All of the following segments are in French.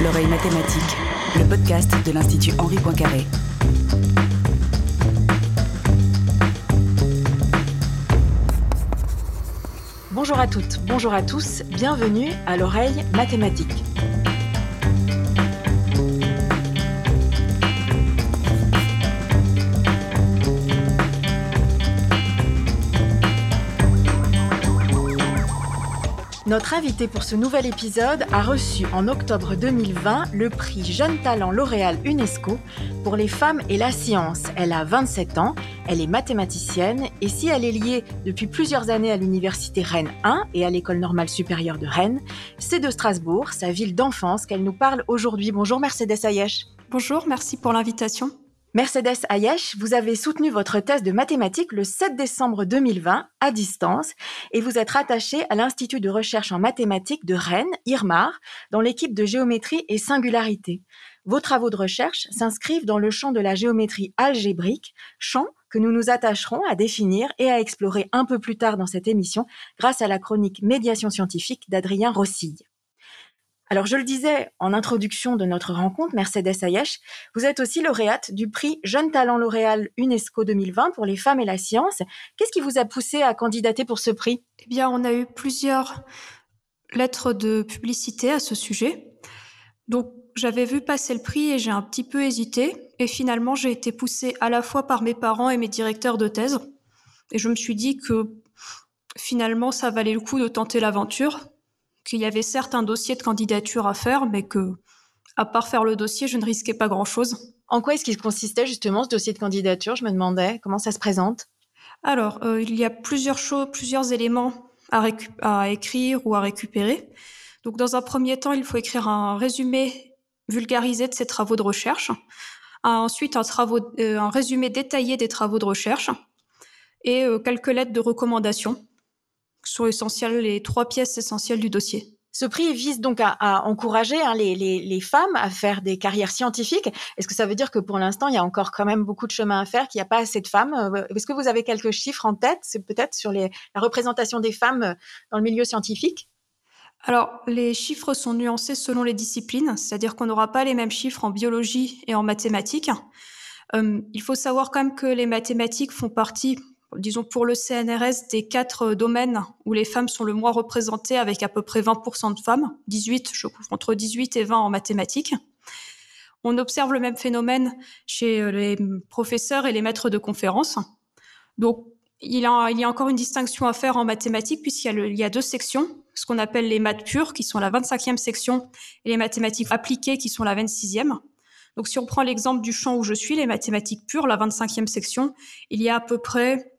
L'oreille mathématique, le podcast de l'Institut Henri Poincaré. Bonjour à toutes, bonjour à tous, bienvenue à l'oreille mathématique. Notre invité pour ce nouvel épisode a reçu en octobre 2020 le prix Jeune Talent L'Oréal UNESCO pour les femmes et la science. Elle a 27 ans, elle est mathématicienne et si elle est liée depuis plusieurs années à l'université Rennes 1 et à l'école normale supérieure de Rennes, c'est de Strasbourg, sa ville d'enfance, qu'elle nous parle aujourd'hui. Bonjour Mercedes Ayesh. Bonjour, merci pour l'invitation. Mercedes Ayesh, vous avez soutenu votre thèse de mathématiques le 7 décembre 2020 à distance et vous êtes rattaché à l'Institut de recherche en mathématiques de Rennes, IRMAR, dans l'équipe de géométrie et singularité. Vos travaux de recherche s'inscrivent dans le champ de la géométrie algébrique, champ que nous nous attacherons à définir et à explorer un peu plus tard dans cette émission grâce à la chronique Médiation scientifique d'Adrien Rossille. Alors, je le disais en introduction de notre rencontre, Mercedes Ayesh, vous êtes aussi lauréate du prix Jeune Talent L'Oréal UNESCO 2020 pour les femmes et la science. Qu'est-ce qui vous a poussé à candidater pour ce prix? Eh bien, on a eu plusieurs lettres de publicité à ce sujet. Donc, j'avais vu passer le prix et j'ai un petit peu hésité. Et finalement, j'ai été poussée à la fois par mes parents et mes directeurs de thèse. Et je me suis dit que finalement, ça valait le coup de tenter l'aventure qu'il y avait certes un dossier de candidature à faire, mais que, à part faire le dossier, je ne risquais pas grand-chose. En quoi est-ce qu'il consistait justement ce dossier de candidature Je me demandais? Comment ça se présente? Alors, euh, il y a plusieurs choses, plusieurs éléments à, à, écrire ou à récupérer. Donc, dans un premier temps, il faut écrire un résumé vulgarisé de ses travaux de recherche. Ensuite, un, travaux, euh, un résumé détaillé des travaux de recherche et euh, quelques lettres de recommandation sont essentielles, les trois pièces essentielles du dossier. Ce prix vise donc à, encourager hein, les, femmes à faire des carrières scientifiques. Est-ce que ça veut dire que pour l'instant, il y a encore quand même beaucoup de chemin à faire, qu'il n'y a pas assez de femmes? Euh, Est-ce que vous avez quelques chiffres en tête C'est peut-être sur la représentation des femmes euh, dans le milieu scientifique? Alors, les chiffres sont nuancés selon les disciplines, c'est-à-dire qu'on n'aura pas les mêmes chiffres en biologie et en mathématiques. Euh, il faut savoir quand même que les mathématiques font partie disons pour le CNRS, des quatre domaines où les femmes sont le moins représentées avec à peu près 20% de femmes, 18, je couvre entre 18 et 20 en mathématiques. On observe le même phénomène chez euh, les professeurs et les maîtres de conférences. Donc, il y, a, encore une distinction à faire en mathématiques puisqu'il y a, y a deux sections, ce qu'on appelle les maths pures qui sont la 25e section et les mathématiques appliquées qui sont la 26e. Donc si on prend l'exemple du champ où je suis, les mathématiques pures, la 25e section, il y a à peu près euh,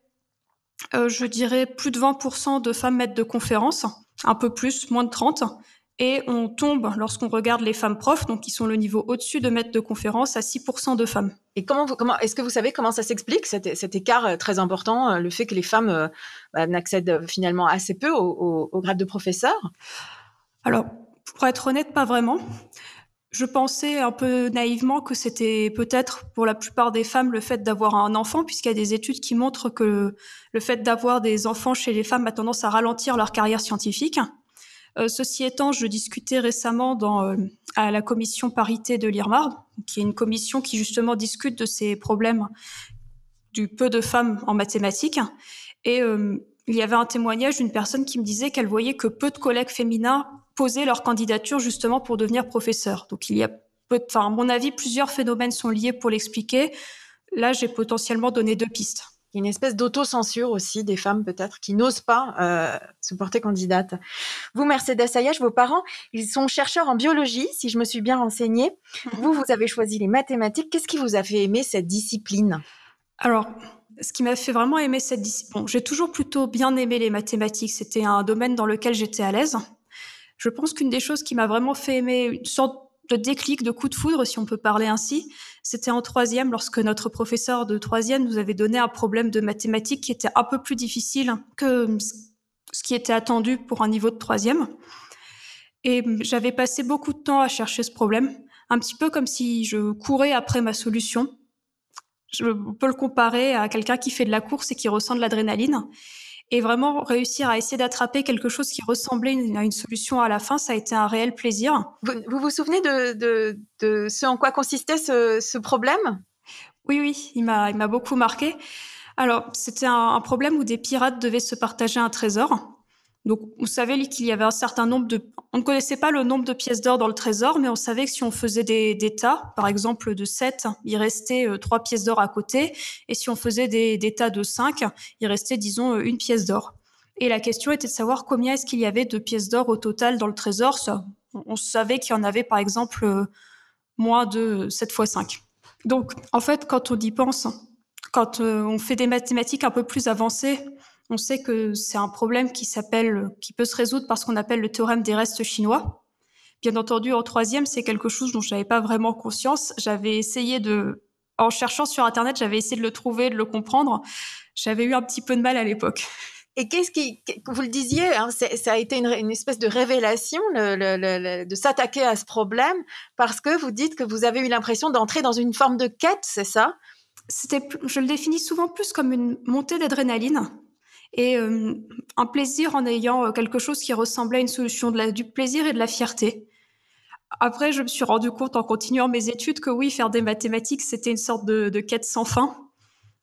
je dirais plus de 20% de femmes maîtres de conférences, un peu plus, moins de 30. Et on tombe, lorsqu'on regarde les femmes profs, donc qui sont le niveau au-dessus de maîtres de conférences, à 6% de femmes. Et comment, comment est-ce que vous savez comment ça s'explique, cet, cet, écart euh, très important, euh, le fait que les femmes bah, n'accèdent finalement assez peu au, au grade de professeur? Alors, pour être honnête, pas vraiment. Je pensais un peu naïvement que c'était peut-être pour la plupart des femmes le fait d'avoir un enfant, puisqu'il y a des études qui montrent que le fait d'avoir des enfants chez les femmes a tendance à ralentir leur carrière scientifique. Euh, ceci étant, je discutais récemment dans, euh, à la commission parité de l'IRMAR, qui est une commission qui justement discute de ces problèmes du peu de femmes en mathématiques. Et euh, il y avait un témoignage d'une personne qui me disait qu'elle voyait que peu de collègues féminins poser leur candidature justement pour devenir professeur. Donc il y a, peu, enfin, à mon avis, plusieurs phénomènes sont liés pour l'expliquer. Là, j'ai potentiellement donné deux pistes. Il y a une espèce d'autocensure aussi des femmes peut-être qui n'osent pas euh, se porter candidate. Vous, Mercedes Ayash, vos parents, ils sont chercheurs en biologie, si je me suis bien renseignée. vous, vous avez choisi les mathématiques. Qu'est-ce qui vous a fait aimer cette discipline? Alors, ce qui m'a fait vraiment aimer cette discipline, bon, j'ai toujours plutôt bien aimé les mathématiques. C'était un domaine dans lequel j'étais à l'aise. Je pense qu'une des choses qui m'a vraiment fait aimer une sorte de déclic, de coup de foudre, si on peut parler ainsi, c'était en troisième, lorsque notre professeur de troisième nous avait donné un problème de mathématiques qui était un peu plus difficile que ce qui était attendu pour un niveau de troisième. Et j'avais passé beaucoup de temps à chercher ce problème, un petit peu comme si je courais après ma solution. je peux le comparer à quelqu'un qui fait de la course et qui ressent de l'adrénaline. Et vraiment réussir à essayer d'attraper quelque chose qui ressemblait à une solution à la fin, ça a été un réel plaisir. Vous vous, souvenez de, de, de, ce en quoi consistait ce, ce problème? Oui, oui, il m'a beaucoup marqué. Alors, c'était un, un, problème où des pirates devaient se partager un trésor. Donc, on savait qu'il y avait un certain nombre de... On ne connaissait pas le nombre de pièces d'or dans le trésor, mais on savait que si on faisait des, tas, par exemple de 7, il restait euh, trois pièces d'or à côté. Et si on faisait des, tas de 5, il restait, disons, euh, une pièce d'or. Et la question était de savoir combien est-ce qu'il y avait de pièces d'or au total dans le trésor. On savait qu'il y en avait, par exemple, euh, moins de 7 fois 5. Donc, en fait, quand on y pense, quand on fait des mathématiques un peu plus avancées, on sait que c'est un problème qui s'appelle, qui peut se résoudre par ce qu'on appelle le théorème des restes chinois. Bien entendu, en troisième, c'est quelque chose dont je n'avais pas vraiment conscience. J'avais essayé de, en cherchant sur Internet, j'avais essayé de le trouver, de le comprendre. J'avais eu un petit peu de mal à l'époque. Et qu'est-ce qui, vous le disiez, hein, ça a été une, espèce de révélation de s'attaquer à ce problème parce que vous dites que vous avez eu l'impression d'entrer dans une forme de quête, c'est ça? C'était, je le définis souvent plus comme une montée d'adrénaline et euh, un plaisir en ayant euh, quelque chose qui ressemblait à une solution, de la, du plaisir et de la fierté. Après, je me suis rendu compte en continuant mes études que oui, faire des mathématiques, c'était une sorte de, de, quête sans fin,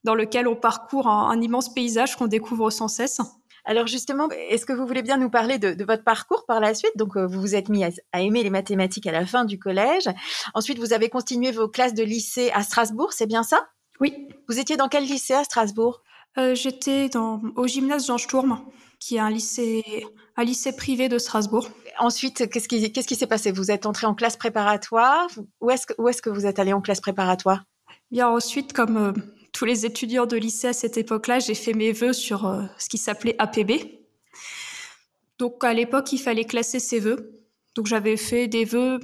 dans lequel on parcourt un, un immense paysage qu'on découvre sans cesse. Alors justement, est-ce que vous voulez bien nous parler de, de votre parcours par la suite? Donc, euh, vous vous êtes mis à, à, aimer les mathématiques à la fin du collège. Ensuite, vous avez continué vos classes de lycée à Strasbourg, c'est bien ça? Oui. Vous étiez dans quel lycée à Strasbourg? Euh, j'étais au gymnase Jean Sturm, qui est un lycée, un lycée privé de Strasbourg. Ensuite, qu'est-ce qui s'est passé? Vous êtes entré en classe préparatoire? Où est-ce que, où est-ce que vous êtes allé en classe préparatoire? Bien ensuite, comme euh, tous les étudiants de lycée à cette époque-là, j'ai fait mes vœux sur euh, ce qui s'appelait APB. Donc à l'époque, il fallait classer ses vœux. Donc j'avais fait des vœux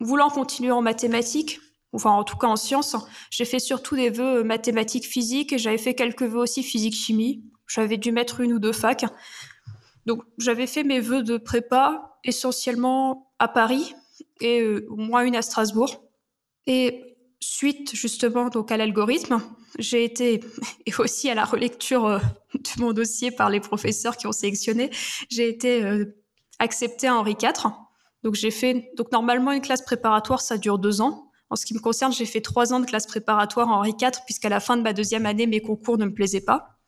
voulant continuer en mathématiques, enfin en tout cas en sciences. J'ai fait surtout des vœux euh, mathématiques, physiques, et j'avais fait quelques vœux aussi physique-chimie. J'avais dû mettre une ou deux facs. Donc j'avais fait mes vœux de prépa essentiellement à Paris et euh, au moins une à Strasbourg. Et suite justement donc à l'algorithme, j'ai été et aussi à la relecture euh, de mon dossier par les professeurs qui ont sélectionné, j'ai été acceptée à Henri IV. Donc j'ai fait donc normalement une classe préparatoire ça dure deux ans. En ce qui me concerne, j'ai fait trois ans de classe préparatoire en Henri IV, puisqu'à la fin de ma deuxième année, mes concours ne me plaisaient pas.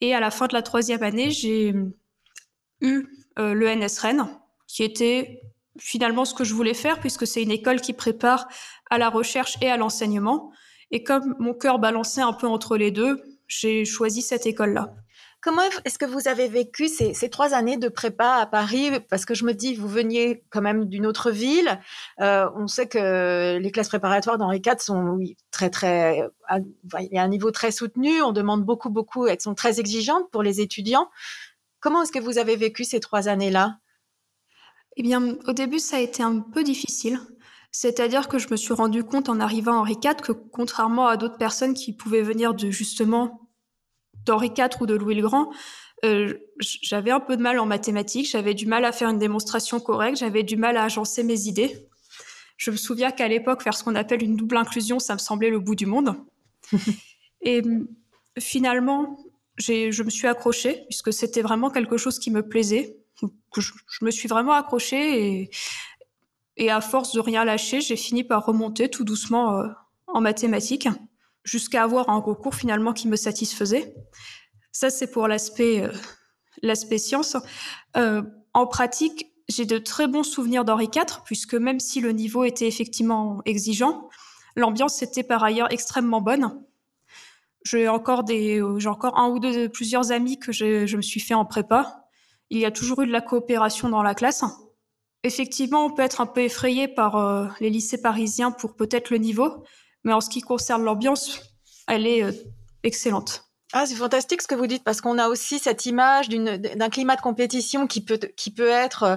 Et à la fin de la troisième année, j'ai eu euh, le NSREN, qui était finalement ce que je voulais faire, puisque c'est une école qui prépare à la recherche et à l'enseignement. Et comme mon cœur balançait un peu entre les deux, j'ai choisi cette école-là. Comment est-ce que vous avez vécu ces, trois années de prépa à Paris? Parce que je me dis, vous veniez quand même d'une autre ville. Euh, on sait que les classes préparatoires d'Henri IV sont oui, très, très. Euh, il y a un niveau très soutenu. On demande beaucoup, beaucoup. Elles sont très exigeantes pour les étudiants. Comment est-ce que vous avez vécu ces trois années-là? Eh bien, au début, ça a été un peu difficile. C'est-à-dire que je me suis rendu compte en arrivant à Henri IV que contrairement à d'autres personnes qui pouvaient venir de justement d'Henri IV ou de Louis le Grand, euh, j'avais un peu de mal en mathématiques, j'avais du mal à faire une démonstration correcte, j'avais du mal à agencer mes idées. Je me souviens qu'à l'époque, faire ce qu'on appelle une double inclusion, ça me semblait le bout du monde. Et finalement, je me suis accrochée, puisque c'était vraiment quelque chose qui me plaisait. Je, je me suis vraiment accrochée et, et, à force de rien lâcher, j'ai fini par remonter tout doucement euh, en mathématiques jusqu'à avoir un concours finalement qui me satisfaisait. Ça, c'est pour l'aspect euh, science. Euh, en pratique, j'ai de très bons souvenirs d'Henri IV, puisque même si le niveau était effectivement exigeant, l'ambiance était par ailleurs extrêmement bonne. J'ai encore j'ai encore un ou deux, plusieurs amis que je, me suis fait en prépa. Il y a toujours eu de la coopération dans la classe. Effectivement, on peut être un peu effrayé par euh, les lycées parisiens pour peut-être le niveau, mais en ce qui concerne l'ambiance, elle est euh, excellente. Ah, c'est fantastique ce que vous dites parce qu'on a aussi cette image d'un climat de compétition qui peut, qui peut être euh,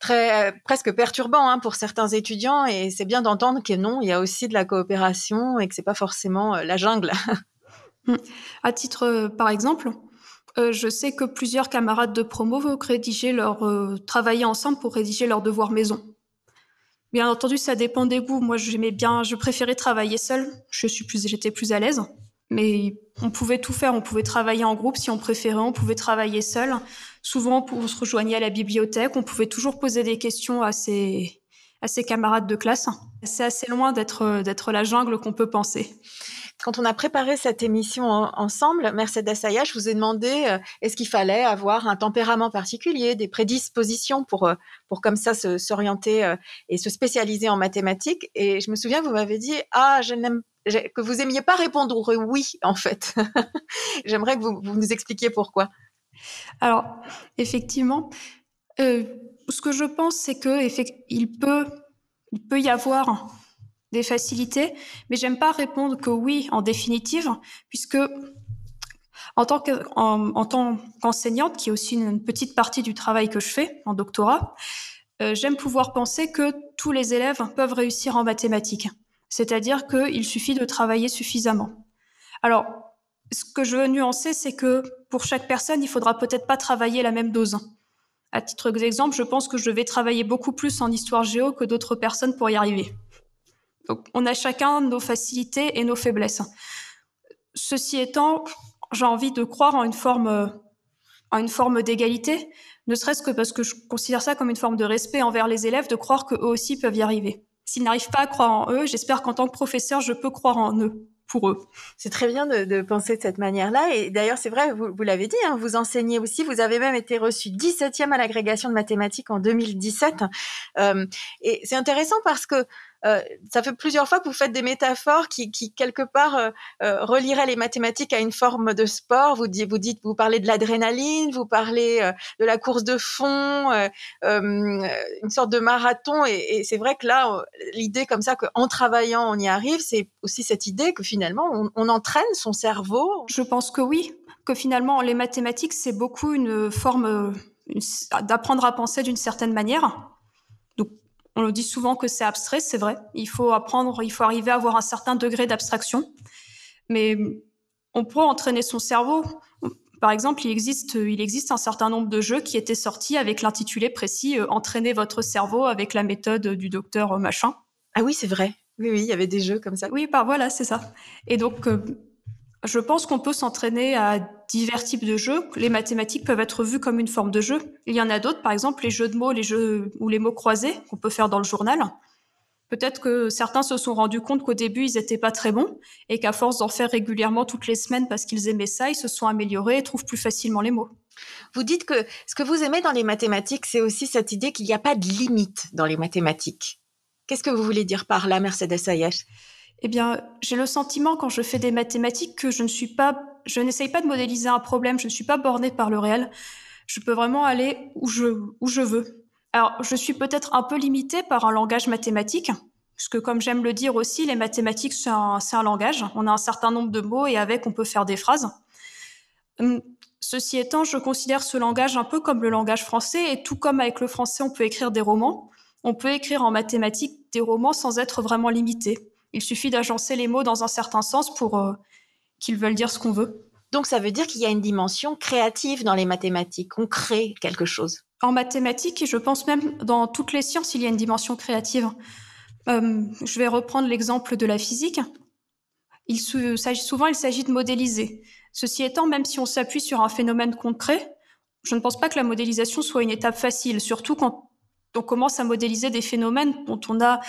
très presque perturbant hein, pour certains étudiants et c'est bien d'entendre que non, il y a aussi de la coopération et que c'est pas forcément euh, la jungle. Hum. à titre, par exemple, je sais que plusieurs camarades de promo vont rédiger leur travailler ensemble pour rédiger leurs devoirs maison. Bien entendu, ça dépend des goûts. Moi, j'aimais bien, je préférais travailler seule. Je suis plus, j'étais plus à l'aise. Mais on pouvait tout faire. On pouvait travailler en groupe si on préférait. On pouvait travailler seul. Souvent, on se rejoignait à la bibliothèque. On pouvait toujours poser des questions à ses, à ses camarades de classe. C'est assez loin d'être, d'être la jungle qu'on peut penser. Quand on a préparé cette émission ensemble, Mercedes Aya, je vous ai demandé euh, est-ce qu'il fallait avoir un tempérament particulier, des prédispositions pour, euh, pour comme ça s'orienter euh, et se spécialiser en mathématiques? Et je me souviens, vous m'avez dit ah, je n'aime que vous aimiez pas répondre oui, en fait. J'aimerais que vous, vous, nous expliquiez pourquoi. Alors, effectivement, ce que je pense, c'est que il peut, il peut y avoir des facilités, mais j'aime pas répondre que oui en définitive, puisque en tant qu'enseignante, qui est aussi une, petite partie du travail que je fais en doctorat, euh, j'aime pouvoir penser que tous les élèves peuvent réussir en mathématiques. C'est-à-dire qu'il suffit de travailler suffisamment. Alors, ce que je veux nuancer, c'est que pour chaque personne, il faudra peut-être pas travailler la même dose. À titre d'exemple, je pense que je vais travailler beaucoup plus en histoire géo que d'autres personnes pour y arriver. Donc, on a chacun nos facilités et nos faiblesses. Ceci étant, j'ai envie de croire en une forme, en une forme d'égalité, ne serait-ce que parce que je considère ça comme une forme de respect envers les élèves, de croire qu'eux aussi peuvent y arriver. S'ils n'arrivent pas à croire en eux, j'espère qu'en tant que professeur, je peux croire en eux pour eux. C'est très bien de, penser de cette manière-là. Et d'ailleurs, c'est vrai, vous, l'avez dit, hein, vous enseignez aussi. Vous avez même été reçu 17e à l'agrégation de mathématiques en 2017. Euh, et c'est intéressant parce que euh, ça fait plusieurs fois que vous faites des métaphores qui, quelque part, euh, euh, relieraient les mathématiques à une forme de sport. Vous, vous, parlez de l'adrénaline, vous parlez de la course de fond, une sorte de marathon. Et, c'est vrai que là, l'idée comme ça qu'en travaillant, on y arrive, c'est aussi cette idée que finalement, on, entraîne son cerveau. Je pense que oui, que finalement, les mathématiques, c'est beaucoup une forme d'apprendre à penser d'une certaine manière on le dit souvent que c'est abstrait, c'est vrai. Il faut apprendre, il faut arriver à avoir un certain degré d'abstraction. Mais on peut entraîner son cerveau. Par exemple, il existe, il existe un certain nombre de jeux qui étaient sortis avec l'intitulé précis euh, Entraîner votre cerveau avec la méthode du docteur machin. Ah oui, c'est vrai. Oui, oui, il y avait des jeux comme ça. Oui, bah voilà, c'est ça. Et donc, euh, je pense qu'on peut s'entraîner à divers types de jeux. Les mathématiques peuvent être vues comme une forme de jeu. Il y en a d'autres, par exemple les jeux de mots, les jeux ou les mots croisés qu'on peut faire dans le journal. Peut-être que certains se sont rendus compte qu'au début ils n'étaient pas très bons et qu'à force d'en faire régulièrement toutes les semaines parce qu'ils aimaient ça, ils se sont améliorés et trouvent plus facilement les mots. Vous dites que ce que vous aimez dans les mathématiques, c'est aussi cette idée qu'il n'y a pas de limite dans les mathématiques. Qu'est-ce que vous voulez dire par là, Mercedes Ayash eh bien, j'ai le sentiment quand je fais des mathématiques que je ne suis pas, je n'essaye pas de modéliser un problème, je ne suis pas bornée par le réel. Je peux vraiment aller où je, où je veux. Alors, je suis peut-être un peu limitée par un langage mathématique, puisque comme j'aime le dire aussi, les mathématiques, c'est un, un, langage. On a un certain nombre de mots et avec, on peut faire des phrases. Hum, ceci étant, je considère ce langage un peu comme le langage français, et tout comme avec le français, on peut écrire des romans, on peut écrire en mathématiques des romans sans être vraiment limité. Il suffit d'agencer les mots dans un certain sens pour euh, qu'ils veulent dire ce qu'on veut. Donc ça veut dire qu'il y a une dimension créative dans les mathématiques. On crée quelque chose. En mathématiques, et je pense même dans toutes les sciences, il y a une dimension créative. Euh, je vais reprendre l'exemple de la physique. Il s'agit souvent, il s'agit de modéliser. Ceci étant, même si on s'appuie sur un phénomène concret, je ne pense pas que la modélisation soit une étape facile, surtout quand on commence à modéliser des phénomènes dont on a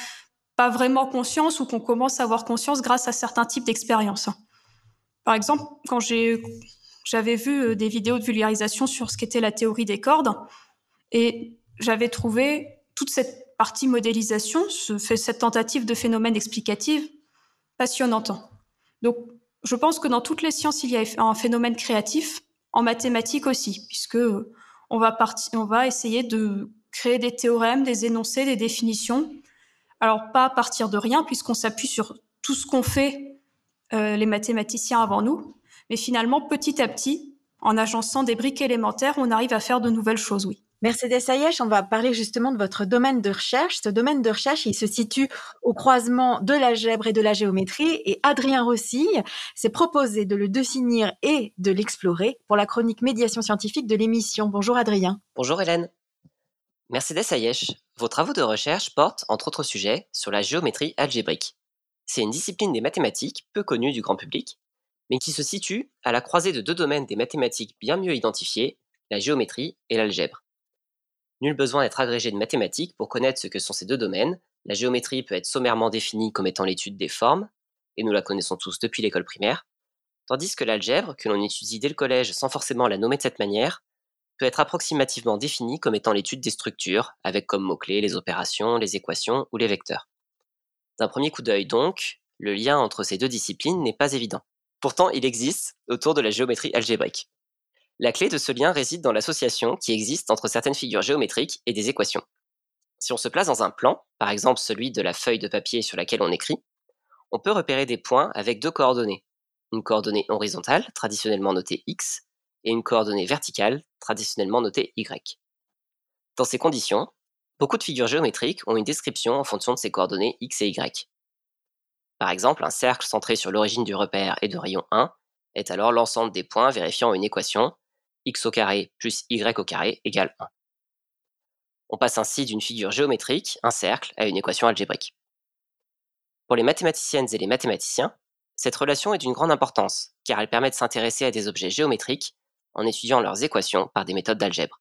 pas vraiment conscience ou qu'on commence à avoir conscience grâce à certains types d'expériences. Par exemple, quand j'avais vu euh, des vidéos de vulgarisation sur ce qu'était la théorie des cordes, et j'avais trouvé toute cette partie modélisation, cette tentative de phénomène explicatif, passionnante. Donc, je pense que dans toutes les sciences, il y a un phénomène créatif, en mathématiques aussi, puisque on va, on va essayer de créer des théorèmes, des énoncés, des définitions alors pas à partir de rien, puisqu'on s'appuie sur tout ce qu'ont fait euh, les mathématiciens avant nous, mais finalement, petit à petit, en agençant des briques élémentaires, on arrive à faire de nouvelles choses, oui. Mercedes Ayesh, on va parler justement de votre domaine de recherche. Ce domaine de recherche, il se situe au croisement de l'algèbre et de la géométrie. Et Adrien Rossi s'est proposé de le définir et de l'explorer pour la chronique médiation scientifique de l'émission. Bonjour Adrien. Bonjour Hélène. Mercedes Ayesh, Vos travaux de recherche portent, entre autres sujets, sur la géométrie algébrique. C'est une discipline des mathématiques peu connue du grand public, mais qui se situe à la croisée de deux domaines des mathématiques bien mieux identifiés, la géométrie et l'algèbre. Nul besoin d'être agrégé de mathématiques pour connaître ce que sont ces deux domaines. La géométrie peut être sommairement définie comme étant l'étude des formes, et nous la connaissons tous depuis l'école primaire, tandis que l'algèbre, que l'on étudie dès le collège sans forcément la nommer de cette manière, peut être approximativement définie comme étant l'étude des structures, avec comme mots-clés les opérations, les équations ou les vecteurs. D'un premier coup d'œil donc, le lien entre ces deux disciplines n'est pas évident. Pourtant, il existe autour de la géométrie algébrique. La clé de ce lien réside dans l'association qui existe entre certaines figures géométriques et des équations. Si on se place dans un plan, par exemple celui de la feuille de papier sur laquelle on écrit, on peut repérer des points avec deux coordonnées, une coordonnée horizontale, traditionnellement notée x, et une coordonnée verticale, traditionnellement notée y. Dans ces conditions, beaucoup de figures géométriques ont une description en fonction de ces coordonnées x et y. Par exemple, un cercle centré sur l'origine du repère et de rayon 1 est alors l'ensemble des points vérifiant une équation x au carré plus y au carré égale 1. On passe ainsi d'une figure géométrique, un cercle, à une équation algébrique. Pour les mathématiciennes et les mathématiciens, cette relation est d'une grande importance, car elle permet de s'intéresser à des objets géométriques en étudiant leurs équations par des méthodes d'algèbre.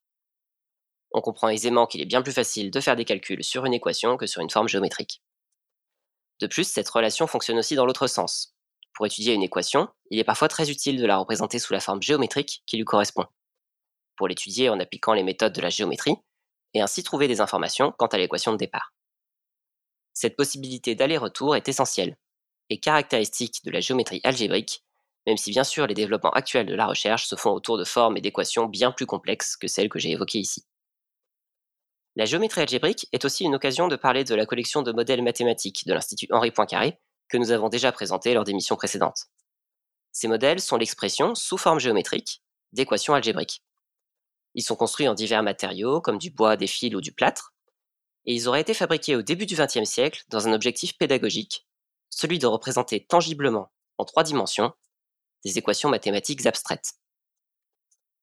On comprend aisément qu'il est bien plus facile de faire des calculs sur une équation que sur une forme géométrique. De plus, cette relation fonctionne aussi dans l'autre sens. Pour étudier une équation, il est parfois très utile de la représenter sous la forme géométrique qui lui correspond. Pour l'étudier en appliquant les méthodes de la géométrie, et ainsi trouver des informations quant à l'équation de départ. Cette possibilité d'aller-retour est essentielle, et caractéristique de la géométrie algébrique, même si bien sûr les développements actuels de la recherche se font autour de formes et d'équations bien plus complexes que celles que j'ai évoquées ici. La géométrie algébrique est aussi une occasion de parler de la collection de modèles mathématiques de l'Institut Henri Poincaré que nous avons déjà présenté lors d'émissions précédentes. Ces modèles sont l'expression, sous forme géométrique, d'équations algébriques. Ils sont construits en divers matériaux, comme du bois, des fils ou du plâtre, et ils auraient été fabriqués au début du XXe siècle dans un objectif pédagogique, celui de représenter tangiblement, en trois dimensions, des équations mathématiques abstraites.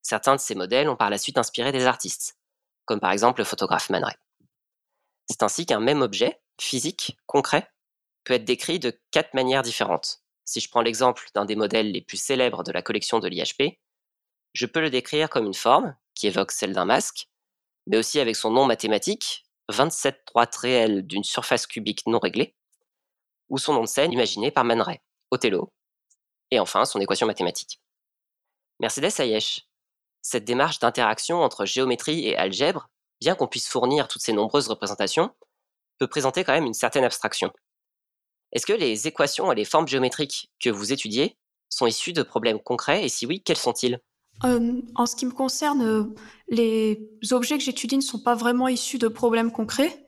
Certains de ces modèles ont par la suite inspiré des artistes, comme par exemple le photographe Man. C'est ainsi qu'un même objet, physique, concret, peut être décrit de quatre manières différentes. Si je prends l'exemple d'un des modèles les plus célèbres de la collection de l'IHP, je peux le décrire comme une forme, qui évoque celle d'un masque, mais aussi avec son nom mathématique, 27 droites réelles d'une surface cubique non réglée, ou son nom de scène imaginé par Man Othello, et enfin son équation mathématique. Mercedes Hayesh cette démarche d'interaction entre géométrie et algèbre, bien qu'on puisse fournir toutes ces nombreuses représentations, peut présenter quand même une certaine abstraction. Est-ce que les équations et les formes géométriques que vous étudiez sont issues de problèmes concrets et si oui, quels sont-ils? En ce qui me concerne, euh, les objets que j'étudie ne sont pas vraiment issus de problèmes concrets.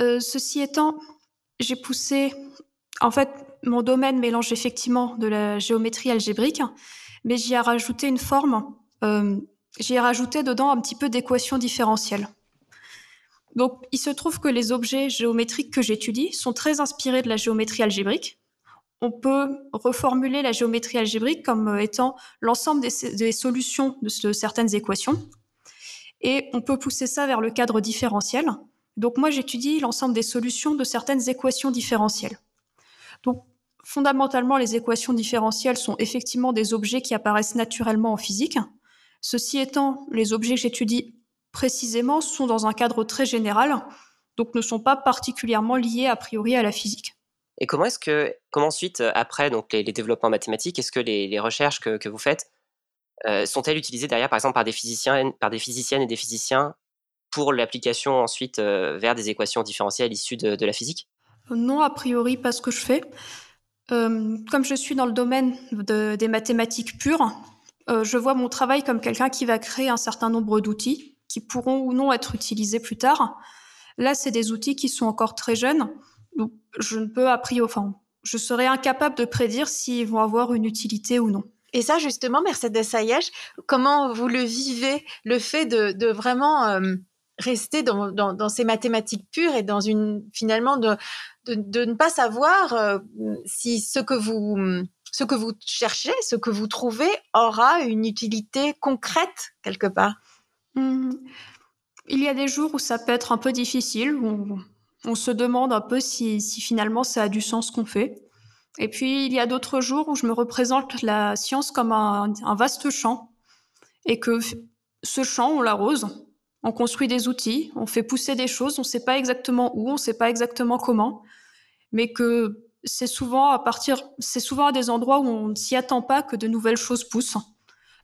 Euh, ceci étant, j'ai poussé, en fait, mon domaine mélange effectivement de la géométrie algébrique, mais j'y ai rajouté une forme euh, j'ai rajouté dedans un petit peu d'équations différentielles. Donc, il se trouve que les objets géométriques que j'étudie sont très inspirés de la géométrie algébrique. On peut reformuler la géométrie algébrique comme euh, étant l'ensemble des, solutions de, de, certaines équations. Et on peut pousser ça vers le cadre différentiel. Donc, moi, j'étudie l'ensemble des solutions de certaines équations différentielles. Donc, fondamentalement, les équations différentielles sont effectivement des objets qui apparaissent naturellement en physique. Ceci étant, les objets que j'étudie précisément sont dans un cadre très général, donc ne sont pas particulièrement liés a priori à la physique. Et comment est-ce que, comment ensuite, euh, après donc les, développements mathématiques, est-ce que les, recherches que, vous faites euh, sont-elles utilisées derrière, par exemple, par des physiciens, par des physiciennes et des physiciens pour l'application ensuite euh, vers des équations différentielles issues de, la physique? Non, a priori, pas ce que je fais. Comme je suis dans le domaine des mathématiques pures, euh, je vois mon travail comme quelqu'un qui va créer un certain nombre d'outils qui pourront ou non être utilisés plus tard. Là, c'est des outils qui sont encore très jeunes, donc je ne peux a priori, enfin, je serais incapable de prédire s'ils vont avoir une utilité ou non. Et ça, justement, Mercedes Ayesh, comment vous le vivez, le fait de, vraiment euh, rester dans, ces mathématiques pures et dans une, finalement, de, de, ne pas savoir euh, si ce que vous ce que vous cherchez, ce que vous trouvez aura une utilité concrète quelque part. Mmh. Il y a des jours où ça peut être un peu difficile, où on, se demande un peu si, finalement ça a du sens qu'on fait. Et puis il y a d'autres jours où je me représente la science comme un vaste champ et que ce champ, on l'arrose, on construit des outils, on fait pousser des choses, on ne sait pas exactement où, on ne sait pas exactement comment, mais que c'est souvent à partir, c'est souvent à des endroits où on ne s'y attend pas que de nouvelles choses poussent.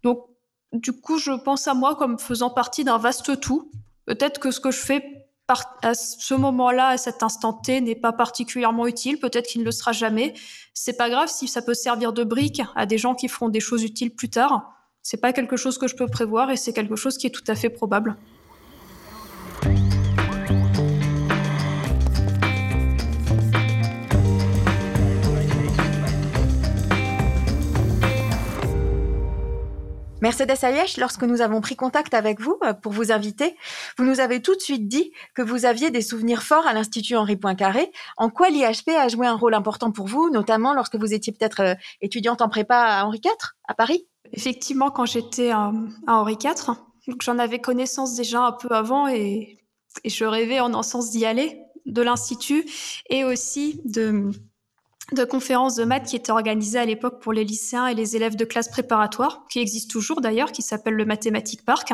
Donc, du coup, je pense à moi comme faisant partie d'un vaste tout. Peut-être que ce que je fais à ce moment-là, à cet instant T, n'est pas particulièrement utile. Peut-être qu'il ne le sera jamais. C'est pas grave si ça peut servir de brique à des gens qui feront des choses utiles plus tard. C'est pas quelque chose que je peux prévoir et c'est quelque chose qui est tout à fait probable. Mercedes Ayesh, lorsque nous avons pris contact avec vous euh, pour vous inviter, vous nous avez tout de suite dit que vous aviez des souvenirs forts à l'Institut Henri Poincaré. En quoi l'IHP a joué un rôle important pour vous, notamment lorsque vous étiez peut-être euh, étudiante en prépa à Henri IV, à Paris? Effectivement, quand j'étais à Henri IV, j'en avais connaissance déjà un peu avant et, et je rêvais en un sens d'y aller, de l'Institut et aussi de de conférences de maths qui étaient organisées à l'époque pour les lycéens et les élèves de classe préparatoire, qui existe toujours d'ailleurs, qui s'appelle le Mathématique Park.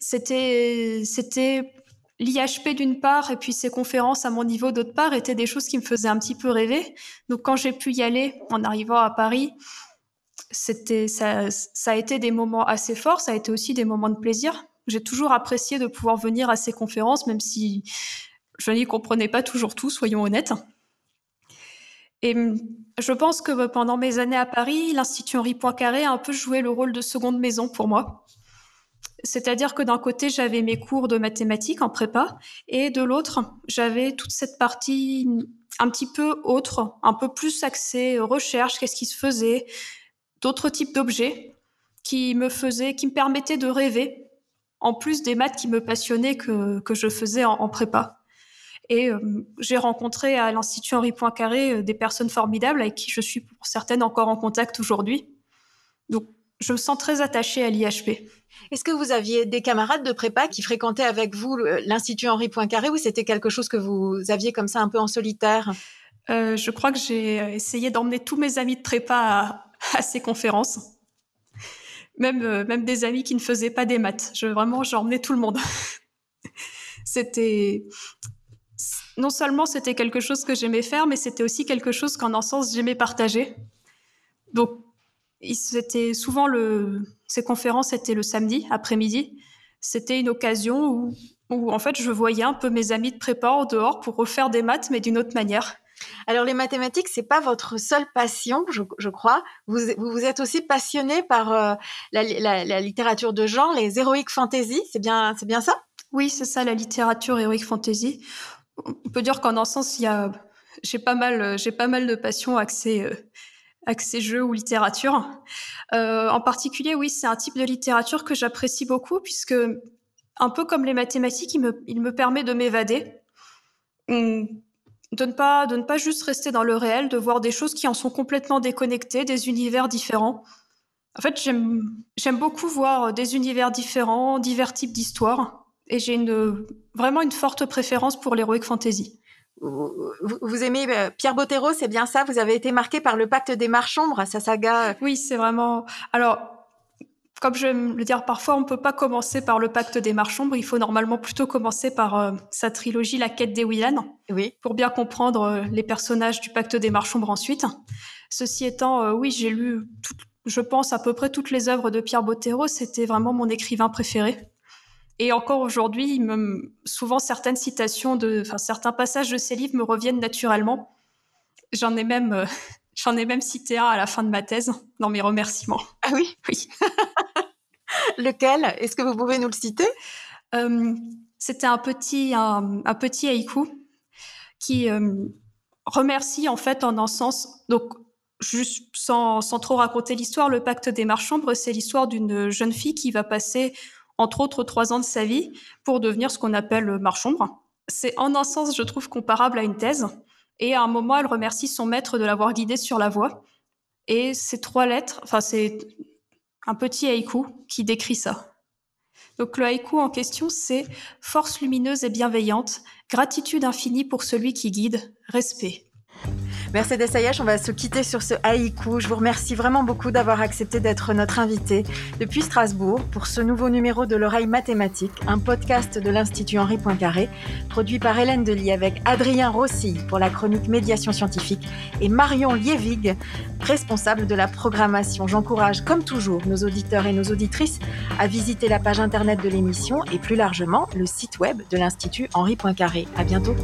C'était, c'était l'IHP d'une part et puis ces conférences à mon niveau d'autre part étaient des choses qui me faisaient un petit peu rêver. Donc quand j'ai pu y aller en arrivant à Paris, c'était ça, ça a été des moments assez forts, ça a été aussi des moments de plaisir. J'ai toujours apprécié de pouvoir venir à ces conférences, même si je n'y comprenais pas toujours tout, soyons honnêtes. Et hum, je pense que pendant mes années à Paris, l'Institut Henri Poincaré a un peu joué le rôle de seconde maison pour moi. C'est-à-dire que d'un côté, j'avais mes cours de mathématiques en prépa, et de l'autre, j'avais toute cette partie un petit peu autre, un peu plus axée recherche, qu'est-ce qui se faisait, d'autres types d'objets qui me faisaient, qui me permettaient de rêver, en plus des maths qui me passionnaient que, que je faisais en prépa. Et euh, j'ai rencontré à l'Institut Henri Poincaré euh, des personnes formidables avec qui je suis pour certaines encore en contact aujourd'hui. Donc, je me sens très attachée à l'IHP. Est-ce que vous aviez des camarades de prépa qui fréquentaient avec vous l'Institut Henri Poincaré ou c'était quelque chose que vous aviez comme ça un peu en solitaire? Euh, Je crois que j'ai essayé d'emmener tous mes amis de prépa à, ces conférences. Même, même des amis qui ne faisaient pas des maths. Je, vraiment, j'ai emmené tout le monde. c'était non seulement c'était quelque chose que j'aimais faire, mais c'était aussi quelque chose qu'en un sens j'aimais partager. Donc, c'était souvent le, ces conférences étaient le samedi après-midi. C'était une occasion où, où, en fait, je voyais un peu mes amis de prépa en dehors pour refaire des maths, mais d'une autre manière. Alors, les mathématiques, c'est pas votre seule passion, je, crois. Vous, vous, êtes aussi passionné par euh, la, la, littérature de genre, les héroïques fantasy. C'est bien, c'est bien ça? Oui, c'est ça, la littérature héroïque fantasy on peut dire qu'en un sens, j'ai pas mal, de passion accès, accès jeux ou littérature. Euh, en particulier, oui, c'est un type de littérature que j'apprécie beaucoup puisque, un peu comme les mathématiques, il me, permet de m'évader, de ne pas, juste rester dans le réel, de voir des choses qui en sont complètement déconnectées, des univers différents. En fait, j'aime beaucoup voir des univers différents, divers types d'histoires et j'ai une, vraiment une forte préférence pour l'heroic fantasy. Vous, aimez euh, Pierre Bottero, c'est bien ça? Vous avez été marqué par le pacte des Marchombres, sa saga? Oui, c'est vraiment. Alors, comme je vais le dire parfois, on ne peut pas commencer par le pacte des Marchombres. Il faut normalement plutôt commencer par euh, sa trilogie La quête des Willan. Oui. Pour bien comprendre euh, les personnages du pacte des Marchombres ensuite. Ceci étant, oui, j'ai lu, je pense, à peu près toutes les œuvres de Pierre Bottero. C'était vraiment mon écrivain préféré. Et encore aujourd'hui, souvent certaines citations de, enfin certains passages de ces livres me reviennent naturellement. J'en ai même, euh, j'en ai même cité un à la fin de ma thèse dans mes remerciements. Ah oui, oui. Lequel? Est-ce que vous pouvez nous le citer? Euh, C'était un petit, un, petit haïku qui euh, remercie en fait en un sens. Donc juste sans, sans trop raconter l'histoire, le pacte des marchands, c'est l'histoire d'une jeune fille qui va passer entre autres trois ans de sa vie, pour devenir ce qu'on appelle marchombre. C'est en un sens, je trouve, comparable à une thèse. Et à un moment, elle remercie son maître de l'avoir guidée sur la voie. Et ces trois lettres, enfin, c'est un petit haïku qui décrit ça. Donc le haïku en question, c'est force lumineuse et bienveillante, gratitude infinie pour celui qui guide, respect. Mercedes Ayash, on va se quitter sur ce haïku. Je vous remercie vraiment beaucoup d'avoir accepté d'être notre invité depuis Strasbourg pour ce nouveau numéro de l'oreille mathématique, un podcast de l'Institut Henri Poincaré, produit par Hélène Delis avec Adrien Rossi pour la chronique médiation scientifique et Marion Lievig, responsable de la programmation. J'encourage, comme toujours, nos auditeurs et nos auditrices à visiter la page internet de l'émission et plus largement le site web de l'Institut Henri Poincaré. À bientôt.